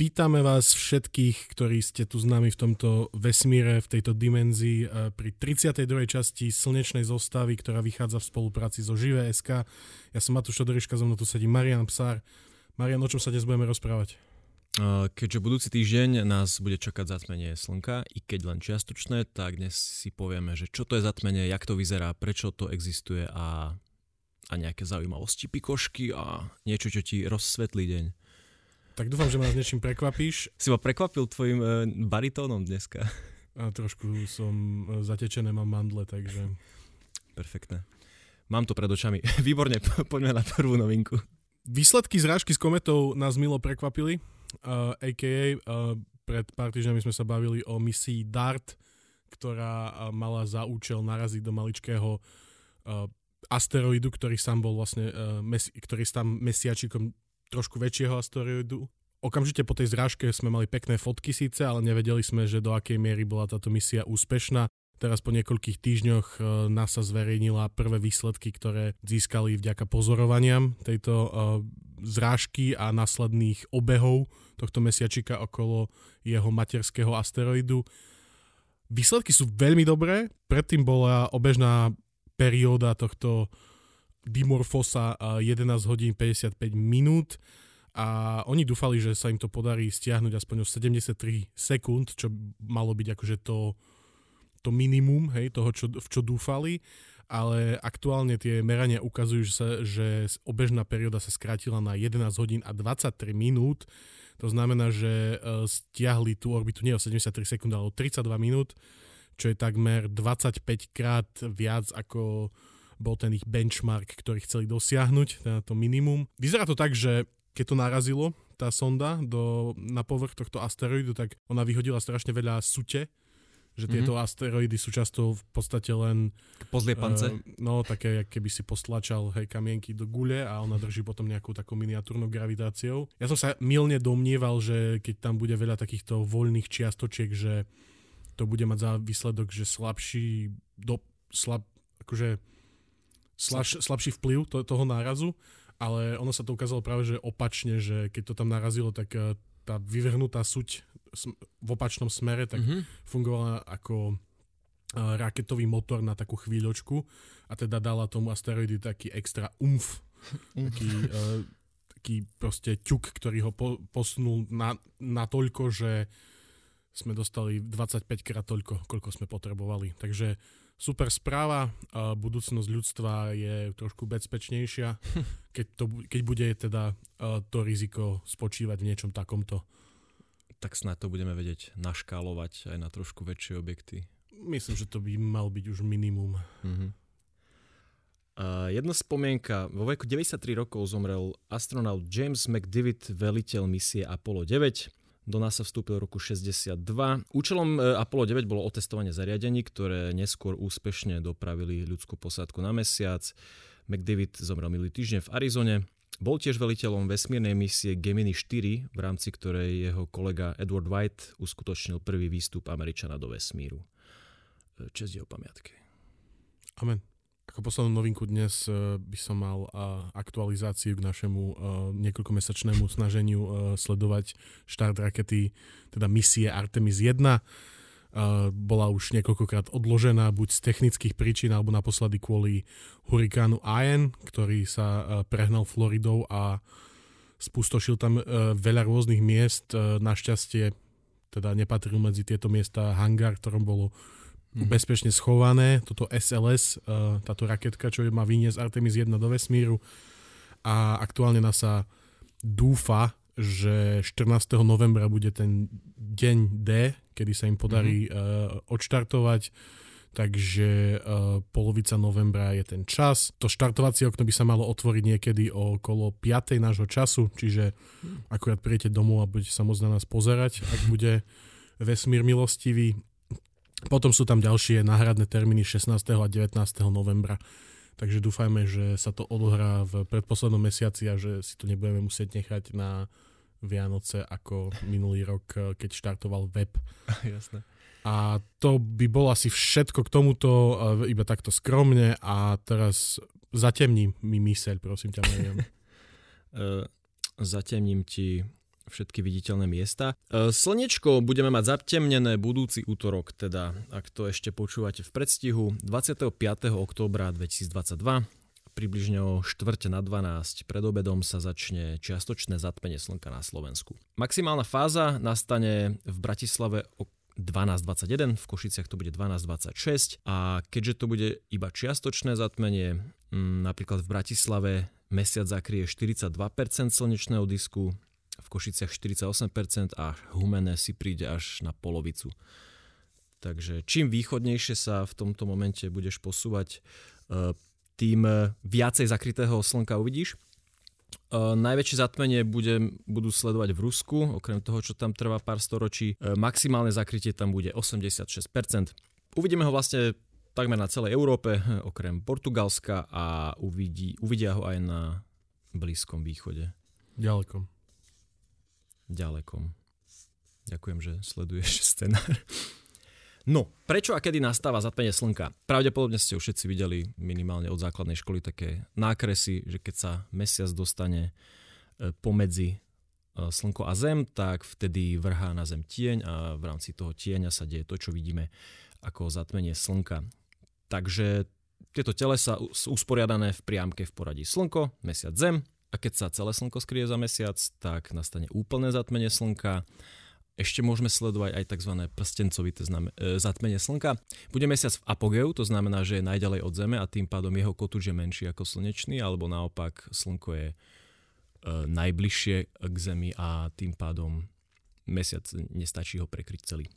Vítame vás všetkých, ktorí ste tu s nami v tomto vesmíre, v tejto dimenzii eh, pri 32. časti Slnečnej zostavy, ktorá vychádza v spolupráci so Živé.sk. Ja som Matúš Šodoriška, zo mnou tu sedí Marian Psár. Marian, o čom sa dnes budeme rozprávať? Eh, keďže budúci týždeň nás bude čakať zatmenie slnka, i keď len čiastočné, tak dnes si povieme, že čo to je zatmenie, jak to vyzerá, prečo to existuje a, a nejaké zaujímavosti, pikošky a niečo, čo ti rozsvetlí deň. Tak dúfam, že ma s niečím prekvapíš. Si ma prekvapil tvojim e, baritónom dneska. A trošku som e, zatečené, mám mandle, takže... Perfektné. Mám to pred očami. Výborne, poďme na prvú novinku. Výsledky zrážky s kometou nás milo prekvapili. Uh, AKA uh, pred pár týždňami sme sa bavili o misii DART, ktorá uh, mala za účel naraziť do maličkého uh, asteroidu, ktorý sám bol vlastne, uh, mesi- ktorý tam mesiačikom trošku väčšieho asteroidu. Okamžite po tej zrážke sme mali pekné fotky síce, ale nevedeli sme, že do akej miery bola táto misia úspešná. Teraz po niekoľkých týždňoch e, NASA zverejnila prvé výsledky, ktoré získali vďaka pozorovaniam tejto uh, zrážky a následných obehov tohto mesiačika okolo jeho materského asteroidu. Výsledky sú veľmi dobré, predtým bola obežná perióda tohto Dimorphosa 11 hodín 55 minút. A oni dúfali, že sa im to podarí stiahnuť aspoň o 73 sekúnd, čo malo byť akože to, to minimum hej, toho, čo, v čo dúfali, ale aktuálne tie merania ukazujú, že, sa, že obežná perióda sa skrátila na 11 hodín a 23 minút, to znamená, že uh, stiahli tú orbitu nie o 73 sekúnd, ale o 32 minút, čo je takmer 25 krát viac ako bol ten ich benchmark, ktorý chceli dosiahnuť, teda to minimum. Vyzerá to tak, že keď to narazilo, tá sonda do, na povrch tohto asteroidu, tak ona vyhodila strašne veľa sute, že mm-hmm. tieto asteroidy sú často v podstate len... Pozliepance? Uh, no, také, keby si postlačal hej, kamienky do gule a ona drží potom nejakú takú miniatúrnu gravitáciou. Ja som sa milne domnieval, že keď tam bude veľa takýchto voľných čiastočiek, že to bude mať za výsledok, že slabší, do, slab, akože slabš, slabší vplyv to, toho nárazu, ale ono sa to ukázalo práve, že opačne, že keď to tam narazilo, tak eh, tá vyvrhnutá suť v opačnom smere tak mm-hmm. fungovala ako eh, raketový motor na takú chvíľočku a teda dala tomu asteroidy taký extra umf, taký, uh, taký proste ťuk, ktorý ho po, posunul na, na toľko, že sme dostali 25 krát toľko, koľko sme potrebovali. Takže super správa, a budúcnosť ľudstva je trošku bezpečnejšia, keď, to, keď bude teda to riziko spočívať v niečom takomto. Tak snad to budeme vedieť naškálovať aj na trošku väčšie objekty. Myslím, že to by mal byť už minimum. Uh-huh. Uh, jedna spomienka. Vo veku 93 rokov zomrel astronaut James McDivitt, veliteľ misie Apollo 9. Do NASA vstúpil v roku 62. Účelom e, Apollo 9 bolo otestovanie zariadení, ktoré neskôr úspešne dopravili ľudskú posádku na mesiac. McDavid zomrel milý týždeň v Arizone. Bol tiež veliteľom vesmírnej misie Gemini 4, v rámci ktorej jeho kolega Edward White uskutočnil prvý výstup Američana do vesmíru. E, čest jeho pamiatke. Amen. Ako poslednú novinku dnes uh, by som mal uh, aktualizáciu k našemu uh, niekoľkomesačnému snaženiu sledovať štart rakety, teda misie Artemis 1. Uh, bola už niekoľkokrát odložená, buď z technických príčin, alebo naposledy kvôli hurikánu Ian, ktorý sa prehnal Floridou a spustošil tam veľa rôznych miest. Našťastie teda nepatril medzi tieto miesta hangár, ktorom bolo mm-hmm. bezpečne schované, toto SLS, uh, e, táto raketka, čo má vyniesť Artemis 1 do vesmíru a aktuálne NASA dúfa, že 14. novembra bude ten deň D, kedy sa im podarí mm-hmm. odštartovať, takže uh, polovica novembra je ten čas. To štartovacie okno by sa malo otvoriť niekedy okolo 5. nášho času, čiže akurát prijete domov a budete sa môcť na nás pozerať, ak bude vesmír milostivý. Potom sú tam ďalšie náhradné termíny 16. a 19. novembra. Takže dúfajme, že sa to odohrá v predposlednom mesiaci a že si to nebudeme musieť nechať na Vianoce ako minulý rok, keď štartoval web. Jasné. A to by bolo asi všetko k tomuto, iba takto skromne a teraz zatemní mi myseľ, prosím ťa, Mariam. zatemním ti všetky viditeľné miesta. E, slnečko budeme mať zatemnené budúci útorok, teda ak to ešte počúvate v predstihu, 25. októbra 2022 približne o štvrte na 12 pred obedom sa začne čiastočné zatmenie slnka na Slovensku. Maximálna fáza nastane v Bratislave o 12.21, v Košiciach to bude 12.26 a keďže to bude iba čiastočné zatmenie, napríklad v Bratislave mesiac zakrie 42% slnečného disku, v Košiciach 48% a Humene si príde až na polovicu. Takže čím východnejšie sa v tomto momente budeš posúvať, e, tým viacej zakrytého slnka uvidíš. Uh, najväčšie zatmenie bude, budú sledovať v Rusku, okrem toho, čo tam trvá pár storočí. Uh, maximálne zakrytie tam bude 86%. Uvidíme ho vlastne takmer na celej Európe, okrem Portugalska a uvidí, uvidia ho aj na Blízkom východe. Ďalekom. Ďalekom. Ďakujem, že sleduješ scenár. No, prečo a kedy nastáva zatmenie slnka? Pravdepodobne ste už všetci videli minimálne od základnej školy také nákresy, že keď sa mesiac dostane e, pomedzi e, slnko a zem, tak vtedy vrhá na zem tieň a v rámci toho tieňa sa deje to, čo vidíme ako zatmenie slnka. Takže tieto telesa sú usporiadané v priamke v poradí slnko, mesiac, zem a keď sa celé slnko skrie za mesiac, tak nastane úplné zatmenie slnka ešte môžeme sledovať aj tzv. prstencovité znamen- e, zatmenie Slnka. Bude mesiac v apogeu, to znamená, že je najďalej od Zeme a tým pádom jeho kotúč je menší ako slnečný, alebo naopak Slnko je e, najbližšie k Zemi a tým pádom mesiac nestačí ho prekryť celý.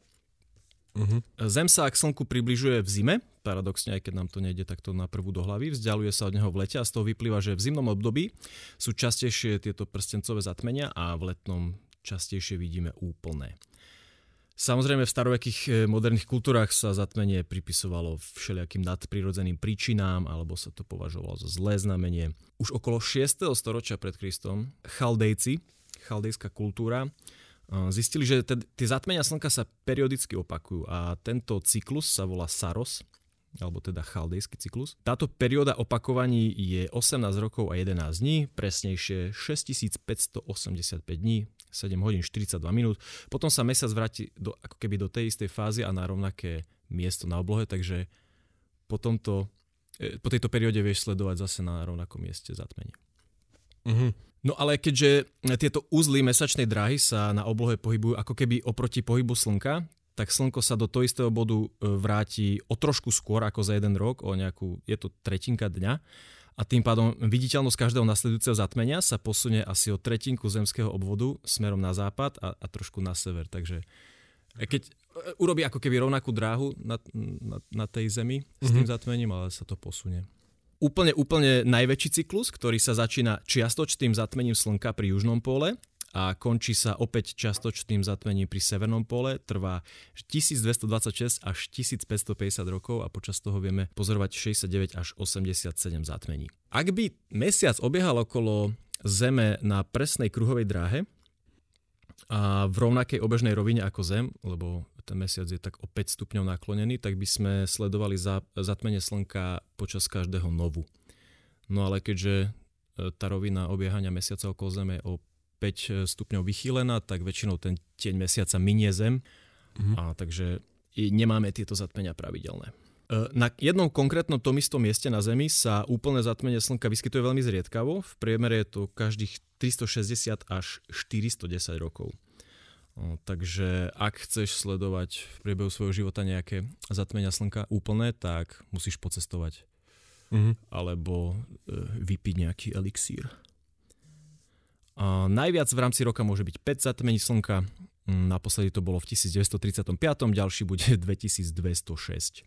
Uh-huh. Zem sa k Slnku približuje v zime, paradoxne, aj keď nám to nejde takto na prvú do hlavy, vzdialuje sa od neho v lete a z toho vyplýva, že v zimnom období sú častejšie tieto prstencové zatmenia a v letnom častejšie vidíme úplné. Samozrejme v starovekých e, moderných kultúrach sa zatmenie pripisovalo všelijakým nadprirodzeným príčinám alebo sa to považovalo za zlé znamenie. Už okolo 6. storočia pred Kristom chaldejci, chaldejská kultúra, zistili, že tie zatmenia slnka sa periodicky opakujú a tento cyklus sa volá Saros, alebo teda chaldejský cyklus. Táto perióda opakovaní je 18 rokov a 11 dní, presnejšie 6585 dní, 7 hodín 42 minút. Potom sa mesiac vráti do, ako keby do tej istej fázy a na rovnaké miesto na oblohe, takže po, tomto, e, po tejto perióde vieš sledovať zase na rovnakom mieste zatmenie. Uh-huh. No ale keďže tieto úzly mesačnej dráhy sa na oblohe pohybujú ako keby oproti pohybu Slnka, tak Slnko sa do toho istého bodu e, vráti o trošku skôr ako za jeden rok, o nejakú, je to tretinka dňa a tým pádom viditeľnosť každého nasledujúceho zatmenia sa posunie asi o tretinku zemského obvodu smerom na západ a, a trošku na sever. Takže e, keď e, urobí ako keby rovnakú dráhu na, na, na tej zemi s tým mm-hmm. zatmením, ale sa to posunie. Úplne, úplne najväčší cyklus, ktorý sa začína čiastočným zatmením slnka pri južnom pole a končí sa opäť častočným zatmením pri severnom pole. Trvá 1226 až 1550 rokov a počas toho vieme pozorovať 69 až 87 zatmení. Ak by mesiac obiehal okolo Zeme na presnej kruhovej dráhe a v rovnakej obežnej rovine ako Zem, lebo ten mesiac je tak o 5 stupňov naklonený, tak by sme sledovali zatmenie Slnka počas každého novu. No ale keďže e, tá rovina obiehania mesiaca okolo Zeme je o 5 e, stupňov vychýlená, tak väčšinou ten tieň mesiaca minie Zem, mm-hmm. a takže nemáme tieto zatmenia pravidelné. E, na jednom konkrétnom tom istom mieste na Zemi sa úplné zatmenie Slnka vyskytuje veľmi zriedkavo. V priemere je to každých 360 až 410 rokov. Takže ak chceš sledovať v priebehu svojho života nejaké zatmenia Slnka úplné, tak musíš pocestovať. Mm-hmm. Alebo e, vypiť nejaký elixír. Uh, najviac v rámci roka môže byť 5 zatmení slnka, naposledy to bolo v 1935, ďalší bude 2206.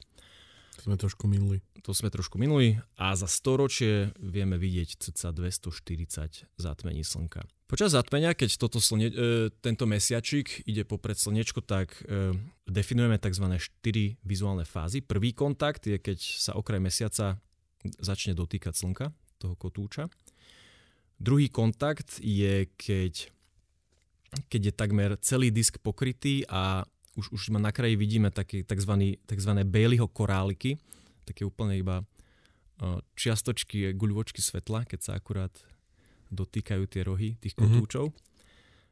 Sme trošku minuli. To sme trošku minuli a za storočie vieme vidieť cca 240 zatmení slnka. Počas zatmenia, keď toto slne, e, tento mesiačik ide popred slnečko, tak e, definujeme tzv. 4 vizuálne fázy. Prvý kontakt je, keď sa okraj mesiaca začne dotýkať slnka, toho kotúča. Druhý kontakt je, keď, keď je takmer celý disk pokrytý a už, už na kraji vidíme také tzv. tzv. Baileyho koráliky, také úplne iba čiastočky, guľvočky svetla, keď sa akurát dotýkajú tie rohy tých mhm. kotúčov. Mm-hmm.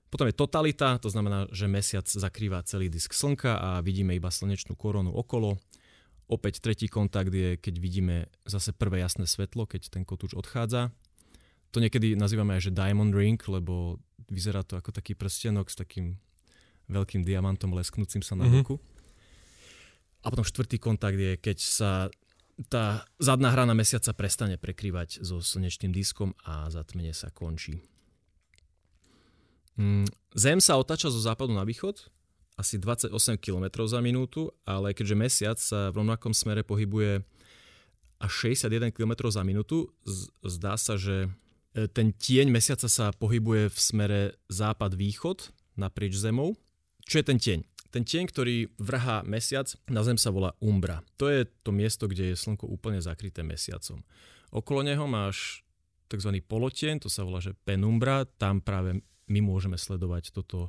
Potom je totalita, to znamená, že mesiac zakrýva celý disk Slnka a vidíme iba slnečnú koronu okolo. Opäť tretí kontakt je, keď vidíme zase prvé jasné svetlo, keď ten kotúč odchádza. To niekedy nazývame aj, že diamond ring, lebo vyzerá to ako taký prstenok s takým veľkým diamantom lesknúcim sa na boku. Mm-hmm. A potom štvrtý kontakt je, keď sa tá zadná hrana mesiaca prestane prekrývať so slnečným diskom a zatmenie sa končí. Mm, Zem sa otáča zo západu na východ asi 28 km za minútu, ale keďže mesiac sa v rovnakom smere pohybuje až 61 km za minútu, zdá sa, že e, ten tieň mesiaca sa pohybuje v smere západ-východ naprieč Zemou. Čo je ten tieň? Ten tieň, ktorý vrhá mesiac, na Zem sa volá umbra. To je to miesto, kde je Slnko úplne zakryté mesiacom. Okolo neho máš tzv. polotieň, to sa volá, že penumbra, tam práve my môžeme sledovať toto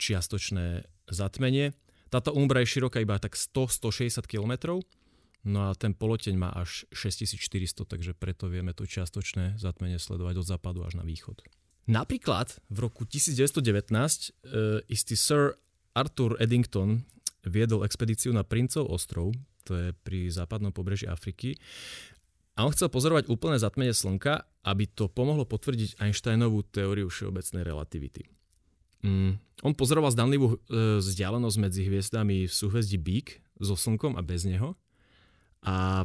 čiastočné zatmenie. Táto umbra je široká iba tak 100-160 km, no a ten poloteň má až 6400, takže preto vieme to čiastočné zatmenie sledovať od západu až na východ. Napríklad v roku 1919 e, istý Sir Arthur Eddington viedol expedíciu na Princov ostrov, to je pri západnom pobreží Afriky, a on chcel pozorovať úplné zatmenie Slnka, aby to pomohlo potvrdiť Einsteinovú teóriu všeobecnej relativity. Mm, on pozoroval zdanlivú e, vzdialenosť medzi hviezdami v súhvezdí Bík so Slnkom a bez neho. A,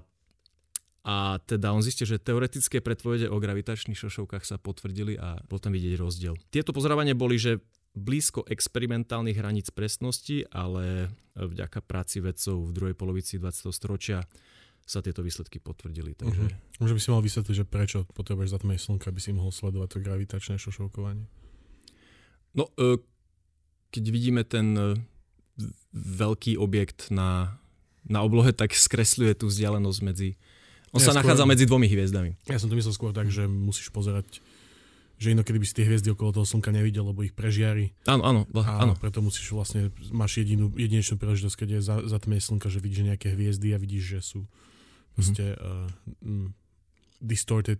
a teda on zistil, že teoretické predpovede o gravitačných šošovkách sa potvrdili a bol tam vidieť rozdiel. Tieto pozorovania boli, že blízko experimentálnych hraníc presnosti, ale vďaka práci vedcov v druhej polovici 20. storočia sa tieto výsledky potvrdili. Takže... Uh-huh. Možno by si mal vysvetliť, že prečo potrebuješ zatmenie slnka, aby si mohol sledovať to gravitačné šošovkovanie. No, e, keď vidíme ten e, veľký objekt na, na oblohe, tak skresľuje tú vzdialenosť medzi... On ja sa skôr, nachádza medzi dvomi hviezdami. Ja som to myslel skôr tak, že musíš pozerať že inokedy by si tie hviezdy okolo toho slnka nevidel, lebo ich prežiari. Áno, áno. A áno. preto musíš vlastne, máš jedinú, jedinečnú príležitosť, keď je za, zatmenie slnka, že vidíš nejaké hviezdy a vidíš, že sú proste mm-hmm. uh, distorted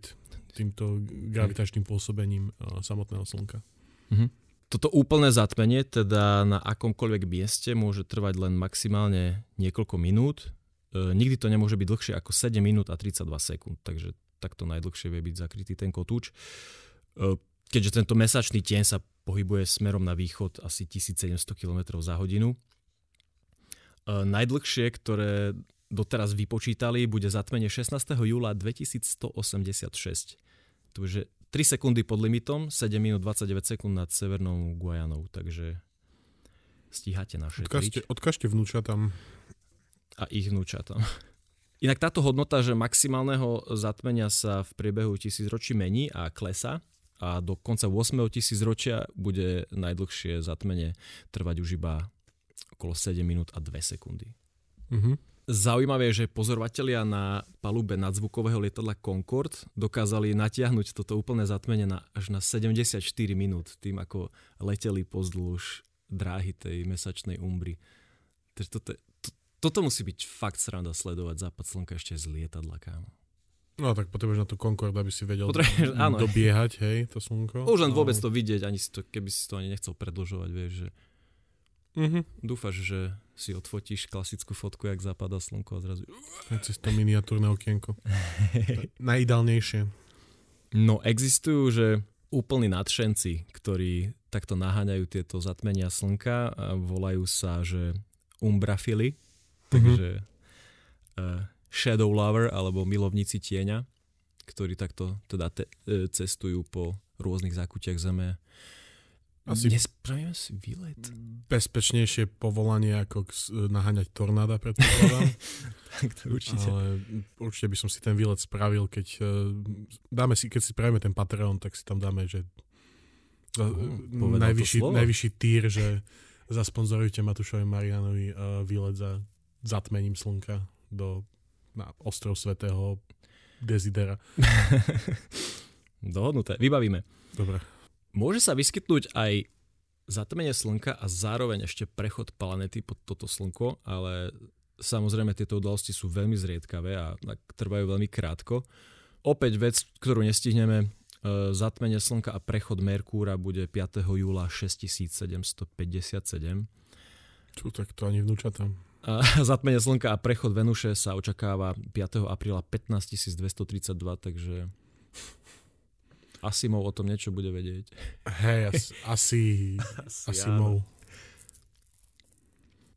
týmto gravitačným pôsobením uh, samotného Slnka. Mm-hmm. Toto úplné zatmenie teda na akomkoľvek mieste môže trvať len maximálne niekoľko minút. E, nikdy to nemôže byť dlhšie ako 7 minút a 32 sekúnd, takže takto najdlhšie vie byť zakrytý ten kotúč. Keďže tento mesačný tieň sa pohybuje smerom na východ asi 1700 km za hodinu. E, najdlhšie, ktoré doteraz vypočítali, bude zatmenie 16. júla 2186. To je 3 sekundy pod limitom, 7 minút 29 sekúnd nad Severnou Guajanou, takže stíhate naše odkažte, odkažte vnúča tam. A ich vnúča tam. Inak táto hodnota, že maximálneho zatmenia sa v priebehu tisícročí mení a klesa a do konca 8. tisícročia bude najdlhšie zatmenie trvať už iba okolo 7 minút a 2 sekundy. Uh-huh. Zaujímavé je, že pozorovatelia na palube nadzvukového lietadla Concorde dokázali natiahnuť toto úplné zatmenie na, až na 74 minút, tým ako leteli pozdĺž dráhy tej mesačnej umbry. Takže toto, to, toto musí byť fakt sranda sledovať západ slnka ešte z lietadla, kámo. No tak potrebuješ na to Concorde, aby si vedel áno. dobiehať, hej, to slnko. Už len vôbec to vidieť, ani si to, keby si to ani nechcel predlžovať, vieš, že Mm-hmm. Dúfaš, že si odfotíš klasickú fotku, jak zapadá slnko a zrazu... Cez to miniatúrne okienko. Najideálnejšie. No existujú, že úplní nadšenci, ktorí takto naháňajú tieto zatmenia slnka a volajú sa, že umbrafily, mm-hmm. takže uh, shadow lover alebo milovníci tieňa, ktorí takto teda te, uh, cestujú po rôznych zákutiach zeme asi Nespravíme si výlet. Bezpečnejšie povolanie ako naháňať tornáda, predpokladám. tak to určite. Ale určite by som si ten výlet spravil, keď e, dáme si, keď si spravíme ten Patreon, tak si tam dáme, že uh, najvyšší, najvyšší týr, že zasponzorujte Matušovi Marianovi uh, výlet za zatmením slnka do na ostrov svetého Desidera. Dohodnuté, vybavíme. Dobre. Môže sa vyskytnúť aj zatmenie slnka a zároveň ešte prechod planety pod toto slnko, ale samozrejme tieto udalosti sú veľmi zriedkavé a trvajú veľmi krátko. Opäť vec, ktorú nestihneme zatmenie Slnka a prechod Merkúra bude 5. júla 6757. Čo, tak to ani vnúčatám. A zatmenie Slnka a prechod Venuše sa očakáva 5. apríla 15232, takže Asimov o tom niečo bude vedieť. Hej, asi, asi, asi Asimov.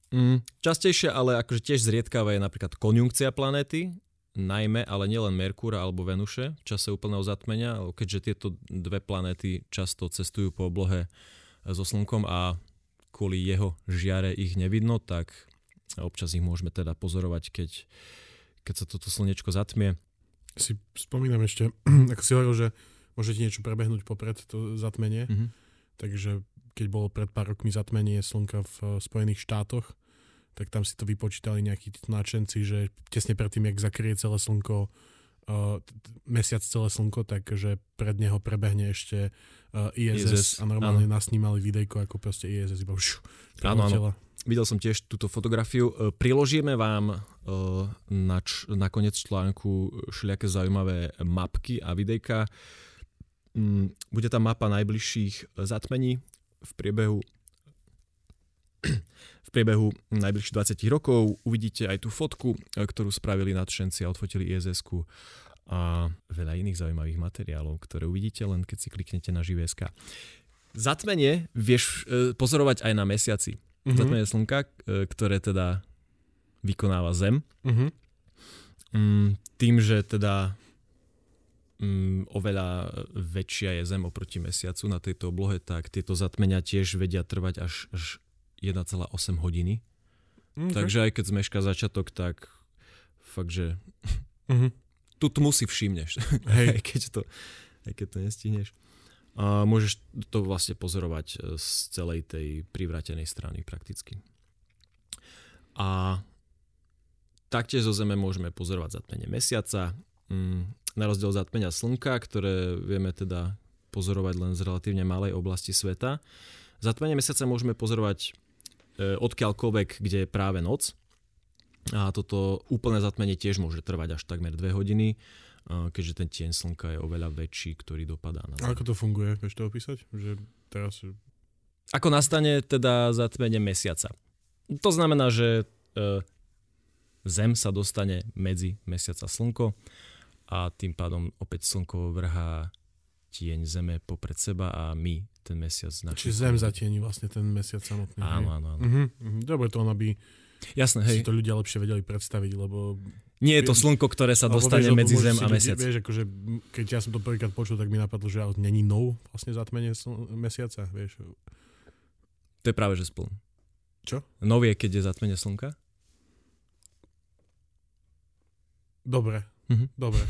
Mm, častejšie, ale akože tiež zriedkáva je napríklad konjunkcia planéty, najmä, ale nielen Merkúra alebo Venuše v čase úplného zatmenia, keďže tieto dve planéty často cestujú po oblohe so Slnkom a kvôli jeho žiare ich nevidno, tak občas ich môžeme teda pozorovať, keď, keď sa toto slnečko zatmie. Si spomínam ešte, ako si hovoril, že môžete niečo prebehnúť popred to zatmenie, mm-hmm. takže keď bolo pred pár rokmi zatmenie slnka v eh, Spojených štátoch, tak tam si to vypočítali nejakí náčenci, že tesne predtým, jak zakrie celé slnko, mesiac celé slnko, takže pred neho prebehne ešte uh, ISS, ISS a normálne áno. nasnímali videjko, ako proste ISS iba už áno, áno. Videl som tiež túto fotografiu. Priložíme vám na, č- na konec článku všelijaké zaujímavé mapky a videjka. Mm, bude tam mapa najbližších zatmení v priebehu v priebehu najbližších 20 rokov uvidíte aj tú fotku, e, ktorú spravili nadšenci a odfotili iss a veľa iných zaujímavých materiálov, ktoré uvidíte len keď si kliknete na živieska. Zatmenie vieš e, pozorovať aj na mesiaci. Mm-hmm. Zatmenie slnka, e, ktoré teda vykonáva Zem. Mm-hmm. Tým, že teda um, oveľa väčšia je Zem oproti Mesiacu na tejto oblohe, tak tieto zatmenia tiež vedia trvať až, až 1,8 hodiny. Okay. Takže aj keď zmeška začiatok, tak fakt, že uh-huh. tu tmu si všimneš, Hej. aj, keď to, aj keď to nestihneš. A môžeš to vlastne pozorovať e, z celej tej privratenej strany prakticky. A taktiež zo Zeme môžeme pozorovať zatmenie mesiaca. Mm, na rozdiel zatmenia Slnka, ktoré vieme teda pozorovať len z relatívne malej oblasti sveta. Zatmenie mesiaca môžeme pozorovať odkiaľkoľvek, kde je práve noc. A toto úplné zatmenie tiež môže trvať až takmer 2 hodiny, keďže ten tieň slnka je oveľa väčší, ktorý dopadá na Zem. ako to funguje? Vieš to opísať? Že teraz... Ako nastane teda zatmenie mesiaca? To znamená, že e, Zem sa dostane medzi mesiac a slnko a tým pádom opäť slnko vrhá tieň Zeme popred seba a my ten mesiac Čiže Zem zatieni vlastne ten mesiac samotný. Áno, áno, áno. Uh-huh, uh-huh. Dobre to on, aby Jasné, hej. si to ľudia lepšie vedeli predstaviť, lebo... Nie je to slnko, ktoré sa dostane vieš, medzi Zem a mesiac. Vieš, akože, keď ja som to prvýkrát počul, tak mi napadlo, že není no vlastne zatmenie mesiaca, vieš. To je práve, že spln. Čo? Nov je, keď je zatmenie slnka? Dobre, mm-hmm. dobre.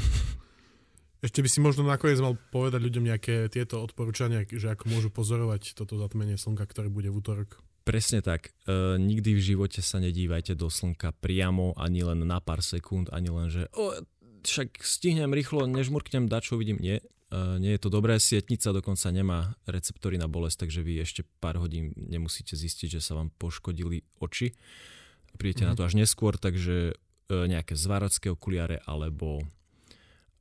Ešte by si možno nakoniec mal povedať ľuďom nejaké tieto odporúčania, že ako môžu pozorovať toto zatmenie slnka, ktoré bude v útorok. Presne tak. E, nikdy v živote sa nedívajte do slnka priamo, ani len na pár sekúnd, ani len, že o, však stihnem rýchlo, nežmurknem, čo vidím. Nie, e, nie je to dobré. Sietnica dokonca nemá receptory na bolesť, takže vy ešte pár hodín nemusíte zistiť, že sa vám poškodili oči. Prídete mm-hmm. na to až neskôr, takže E, nejaké zváracké okuliare alebo,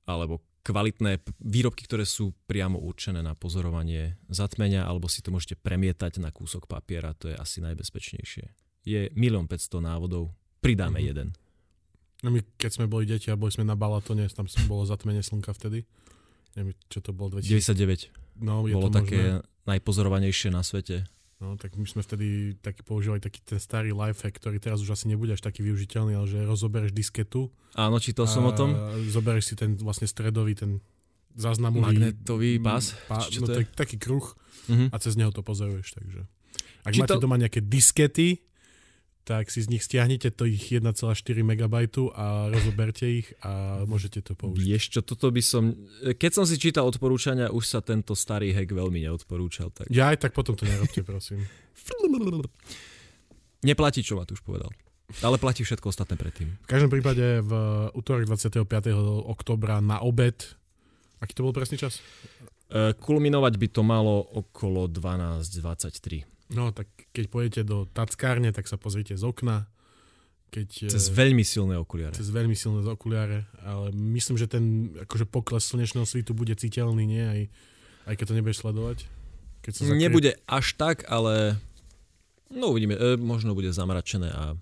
alebo kvalitné výrobky, ktoré sú priamo určené na pozorovanie zatmenia, alebo si to môžete premietať na kúsok papiera, to je asi najbezpečnejšie. Je 1 500 návodov, pridáme mm-hmm. jeden. No my, keď sme boli deti a boli sme na Balatone, tam bolo zatmenie slnka vtedy. Neviem, čo to bolo, 2000... 99. No, je bolo to také možné. najpozorovanejšie na svete. No, tak my sme vtedy taký používali taký ten starý lifehack, ktorý teraz už asi nebude až taký využiteľný, ale že rozoberieš disketu. Áno, čítal som o tom. Zoberieš si ten vlastne stredový, ten záznamový... Magnetový pás? pá, no, to je? taký kruh uh-huh. a cez neho to pozoruješ, takže... Ak Či máte doma nejaké diskety, tak si z nich stiahnete to ich 1,4 MB a rozoberte ich a môžete to použiť. Čo, toto by som... Keď som si čítal odporúčania, už sa tento starý hack veľmi neodporúčal. Tak... Ja aj tak potom to nerobte, prosím. Neplatí, čo ma tu už povedal. Ale platí všetko ostatné predtým. V každom prípade v útorok 25. oktobra na obed, aký to bol presný čas? Uh, kulminovať by to malo okolo 12.23. No, tak keď pôjdete do tackárne, tak sa pozrite z okna. Keď, Cez eh, veľmi silné okuliare. cez veľmi silné okuliare, ale myslím, že ten akože pokles slnečného svitu bude citeľný, nie? Aj, aj keď to nebudeš sledovať? Keď sa zakrie... Nebude až tak, ale no uvidíme. E, možno bude zamračené a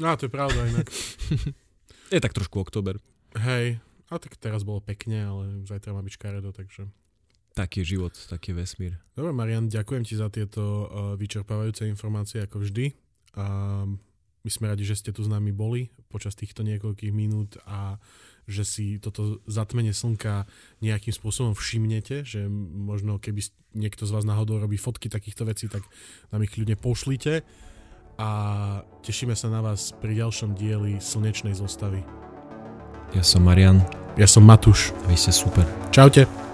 Á, to je pravda inak. je tak trošku október. Hej, a tak teraz bolo pekne, ale zajtra má byť škaredo, takže... Taký život, taký vesmír. Dobre, Marian, ďakujem ti za tieto uh, vyčerpávajúce informácie, ako vždy. A my sme radi, že ste tu s nami boli počas týchto niekoľkých minút a že si toto zatmenie slnka nejakým spôsobom všimnete, že možno keby niekto z vás náhodou robí fotky takýchto vecí, tak nám ich ľudne pošlite a tešíme sa na vás pri ďalšom dieli Slnečnej zostavy. Ja som Marian Ja som Matúš. a vy ste super. Čaute.